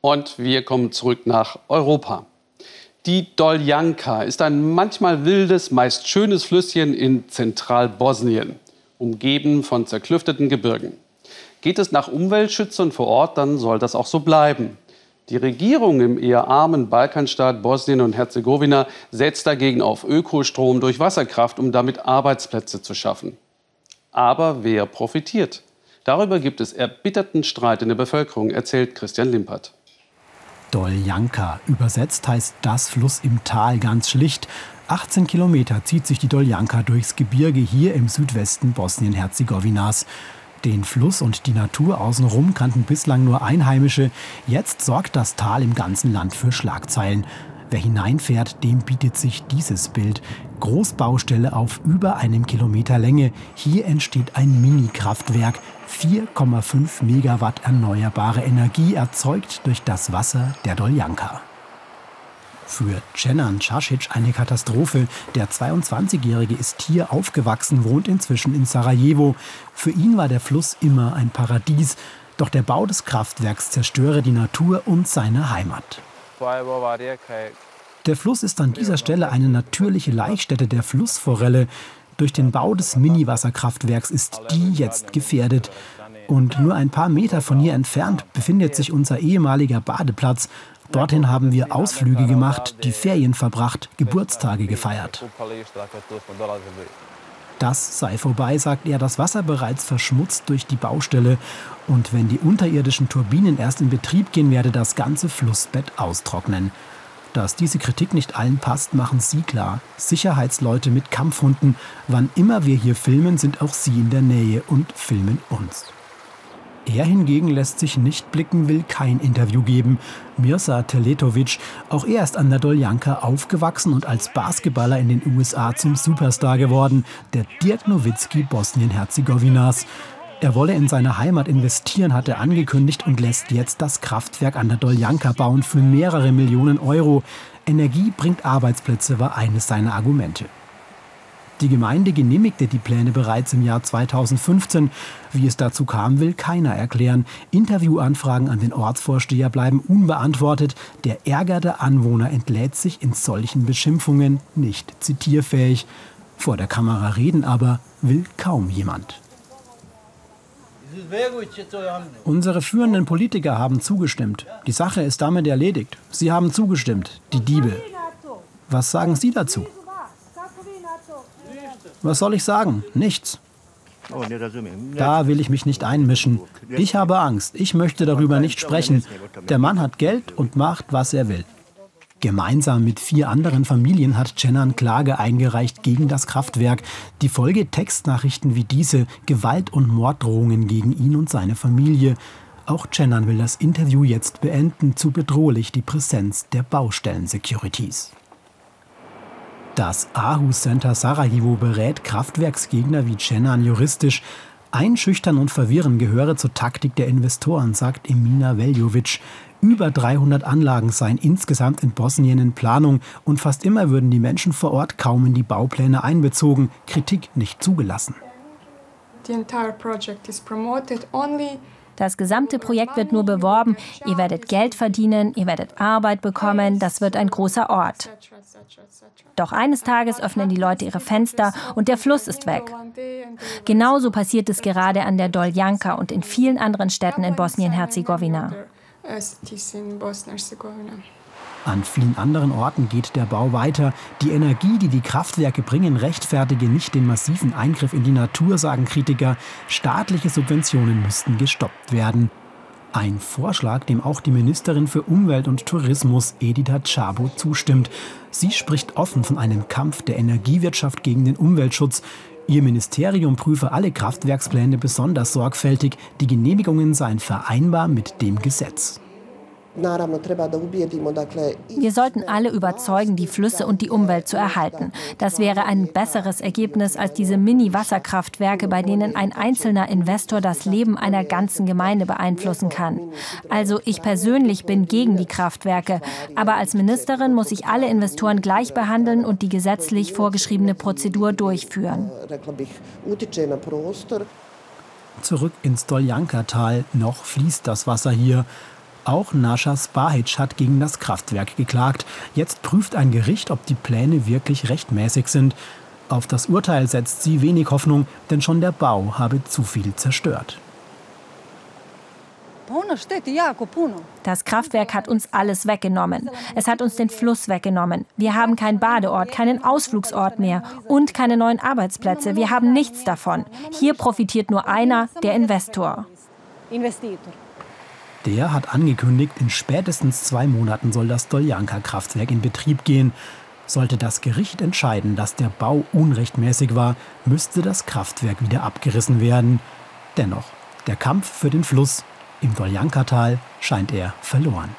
Und wir kommen zurück nach Europa. Die Doljanka ist ein manchmal wildes, meist schönes Flüsschen in Zentralbosnien, umgeben von zerklüfteten Gebirgen. Geht es nach Umweltschützern vor Ort, dann soll das auch so bleiben. Die Regierung im eher armen Balkanstaat Bosnien und Herzegowina setzt dagegen auf Ökostrom durch Wasserkraft, um damit Arbeitsplätze zu schaffen. Aber wer profitiert? Darüber gibt es erbitterten Streit in der Bevölkerung, erzählt Christian Limpert. Doljanka. Übersetzt heißt das Fluss im Tal ganz schlicht. 18 Kilometer zieht sich die Doljanka durchs Gebirge hier im Südwesten Bosnien-Herzegowinas. Den Fluss und die Natur außenrum kannten bislang nur Einheimische. Jetzt sorgt das Tal im ganzen Land für Schlagzeilen. Wer hineinfährt, dem bietet sich dieses Bild. Großbaustelle auf über einem Kilometer Länge. Hier entsteht ein Mini-Kraftwerk. 4,5 Megawatt erneuerbare Energie erzeugt durch das Wasser der Doljanka. Für Cenan Casic eine Katastrophe. Der 22-Jährige ist hier aufgewachsen, wohnt inzwischen in Sarajevo. Für ihn war der Fluss immer ein Paradies. Doch der Bau des Kraftwerks zerstöre die Natur und seine Heimat. Der Fluss ist an dieser Stelle eine natürliche Laichstätte der Flussforelle. Durch den Bau des Mini-Wasserkraftwerks ist die jetzt gefährdet. Und nur ein paar Meter von hier entfernt befindet sich unser ehemaliger Badeplatz, Dorthin haben wir Ausflüge gemacht, die Ferien verbracht, Geburtstage gefeiert. Das sei vorbei, sagt er, das Wasser bereits verschmutzt durch die Baustelle. Und wenn die unterirdischen Turbinen erst in Betrieb gehen, werde das ganze Flussbett austrocknen. Dass diese Kritik nicht allen passt, machen Sie klar. Sicherheitsleute mit Kampfhunden. Wann immer wir hier filmen, sind auch Sie in der Nähe und filmen uns. Er hingegen lässt sich nicht blicken, will kein Interview geben. Mirza Teletovic, auch er ist an der Doljanka aufgewachsen und als Basketballer in den USA zum Superstar geworden, der Dirk Nowitzki Bosnien-Herzegowinas. Er wolle in seine Heimat investieren, hat er angekündigt und lässt jetzt das Kraftwerk an der Doljanka bauen für mehrere Millionen Euro. Energie bringt Arbeitsplätze, war eines seiner Argumente. Die Gemeinde genehmigte die Pläne bereits im Jahr 2015. Wie es dazu kam, will keiner erklären. Interviewanfragen an den Ortsvorsteher bleiben unbeantwortet. Der Ärger der Anwohner entlädt sich in solchen Beschimpfungen nicht zitierfähig. Vor der Kamera reden aber will kaum jemand. Unsere führenden Politiker haben zugestimmt. Die Sache ist damit erledigt. Sie haben zugestimmt, die Diebe. Was sagen Sie dazu? Was soll ich sagen? Nichts. Da will ich mich nicht einmischen. Ich habe Angst. Ich möchte darüber nicht sprechen. Der Mann hat Geld und macht, was er will. Gemeinsam mit vier anderen Familien hat Cenan Klage eingereicht gegen das Kraftwerk. Die Folge Textnachrichten wie diese, Gewalt- und Morddrohungen gegen ihn und seine Familie. Auch Cenan will das Interview jetzt beenden, zu bedrohlich die Präsenz der Baustellen-Securities. Das Aarhus Center Sarajevo berät Kraftwerksgegner wie Cenan juristisch. Einschüchtern und verwirren gehöre zur Taktik der Investoren, sagt Emina Veljovic. Über 300 Anlagen seien insgesamt in Bosnien in Planung und fast immer würden die Menschen vor Ort kaum in die Baupläne einbezogen, Kritik nicht zugelassen. The entire project is promoted only das gesamte Projekt wird nur beworben. Ihr werdet Geld verdienen, ihr werdet Arbeit bekommen, das wird ein großer Ort. Doch eines Tages öffnen die Leute ihre Fenster und der Fluss ist weg. Genauso passiert es gerade an der Doljanka und in vielen anderen Städten in Bosnien-Herzegowina. An vielen anderen Orten geht der Bau weiter. Die Energie, die die Kraftwerke bringen, rechtfertige nicht den massiven Eingriff in die Natur, sagen Kritiker. Staatliche Subventionen müssten gestoppt werden. Ein Vorschlag, dem auch die Ministerin für Umwelt und Tourismus Edita Chabo zustimmt. Sie spricht offen von einem Kampf der Energiewirtschaft gegen den Umweltschutz. Ihr Ministerium prüfe alle Kraftwerkspläne besonders sorgfältig. Die Genehmigungen seien vereinbar mit dem Gesetz. Wir sollten alle überzeugen, die Flüsse und die Umwelt zu erhalten. Das wäre ein besseres Ergebnis als diese Mini-Wasserkraftwerke, bei denen ein einzelner Investor das Leben einer ganzen Gemeinde beeinflussen kann. Also ich persönlich bin gegen die Kraftwerke, aber als Ministerin muss ich alle Investoren gleich behandeln und die gesetzlich vorgeschriebene Prozedur durchführen. Zurück ins Doljanka-Tal. Noch fließt das Wasser hier. Auch Nascha Spahic hat gegen das Kraftwerk geklagt. Jetzt prüft ein Gericht, ob die Pläne wirklich rechtmäßig sind. Auf das Urteil setzt sie wenig Hoffnung, denn schon der Bau habe zu viel zerstört. Das Kraftwerk hat uns alles weggenommen. Es hat uns den Fluss weggenommen. Wir haben keinen Badeort, keinen Ausflugsort mehr und keine neuen Arbeitsplätze. Wir haben nichts davon. Hier profitiert nur einer, der Investor. Der hat angekündigt, in spätestens zwei Monaten soll das Doljanka-Kraftwerk in Betrieb gehen. Sollte das Gericht entscheiden, dass der Bau unrechtmäßig war, müsste das Kraftwerk wieder abgerissen werden. Dennoch, der Kampf für den Fluss im Doljanka-Tal scheint er verloren.